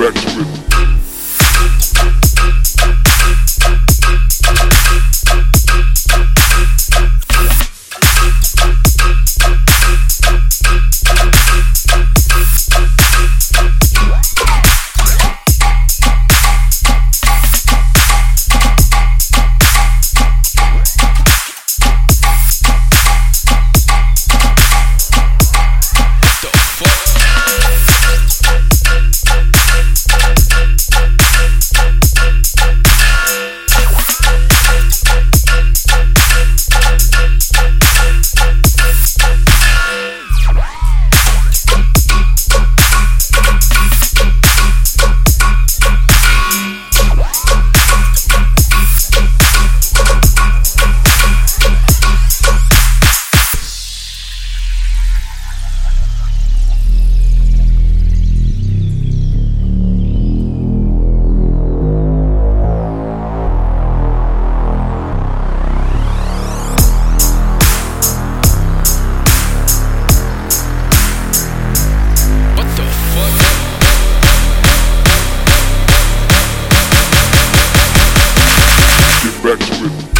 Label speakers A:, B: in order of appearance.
A: back to it. Back to it.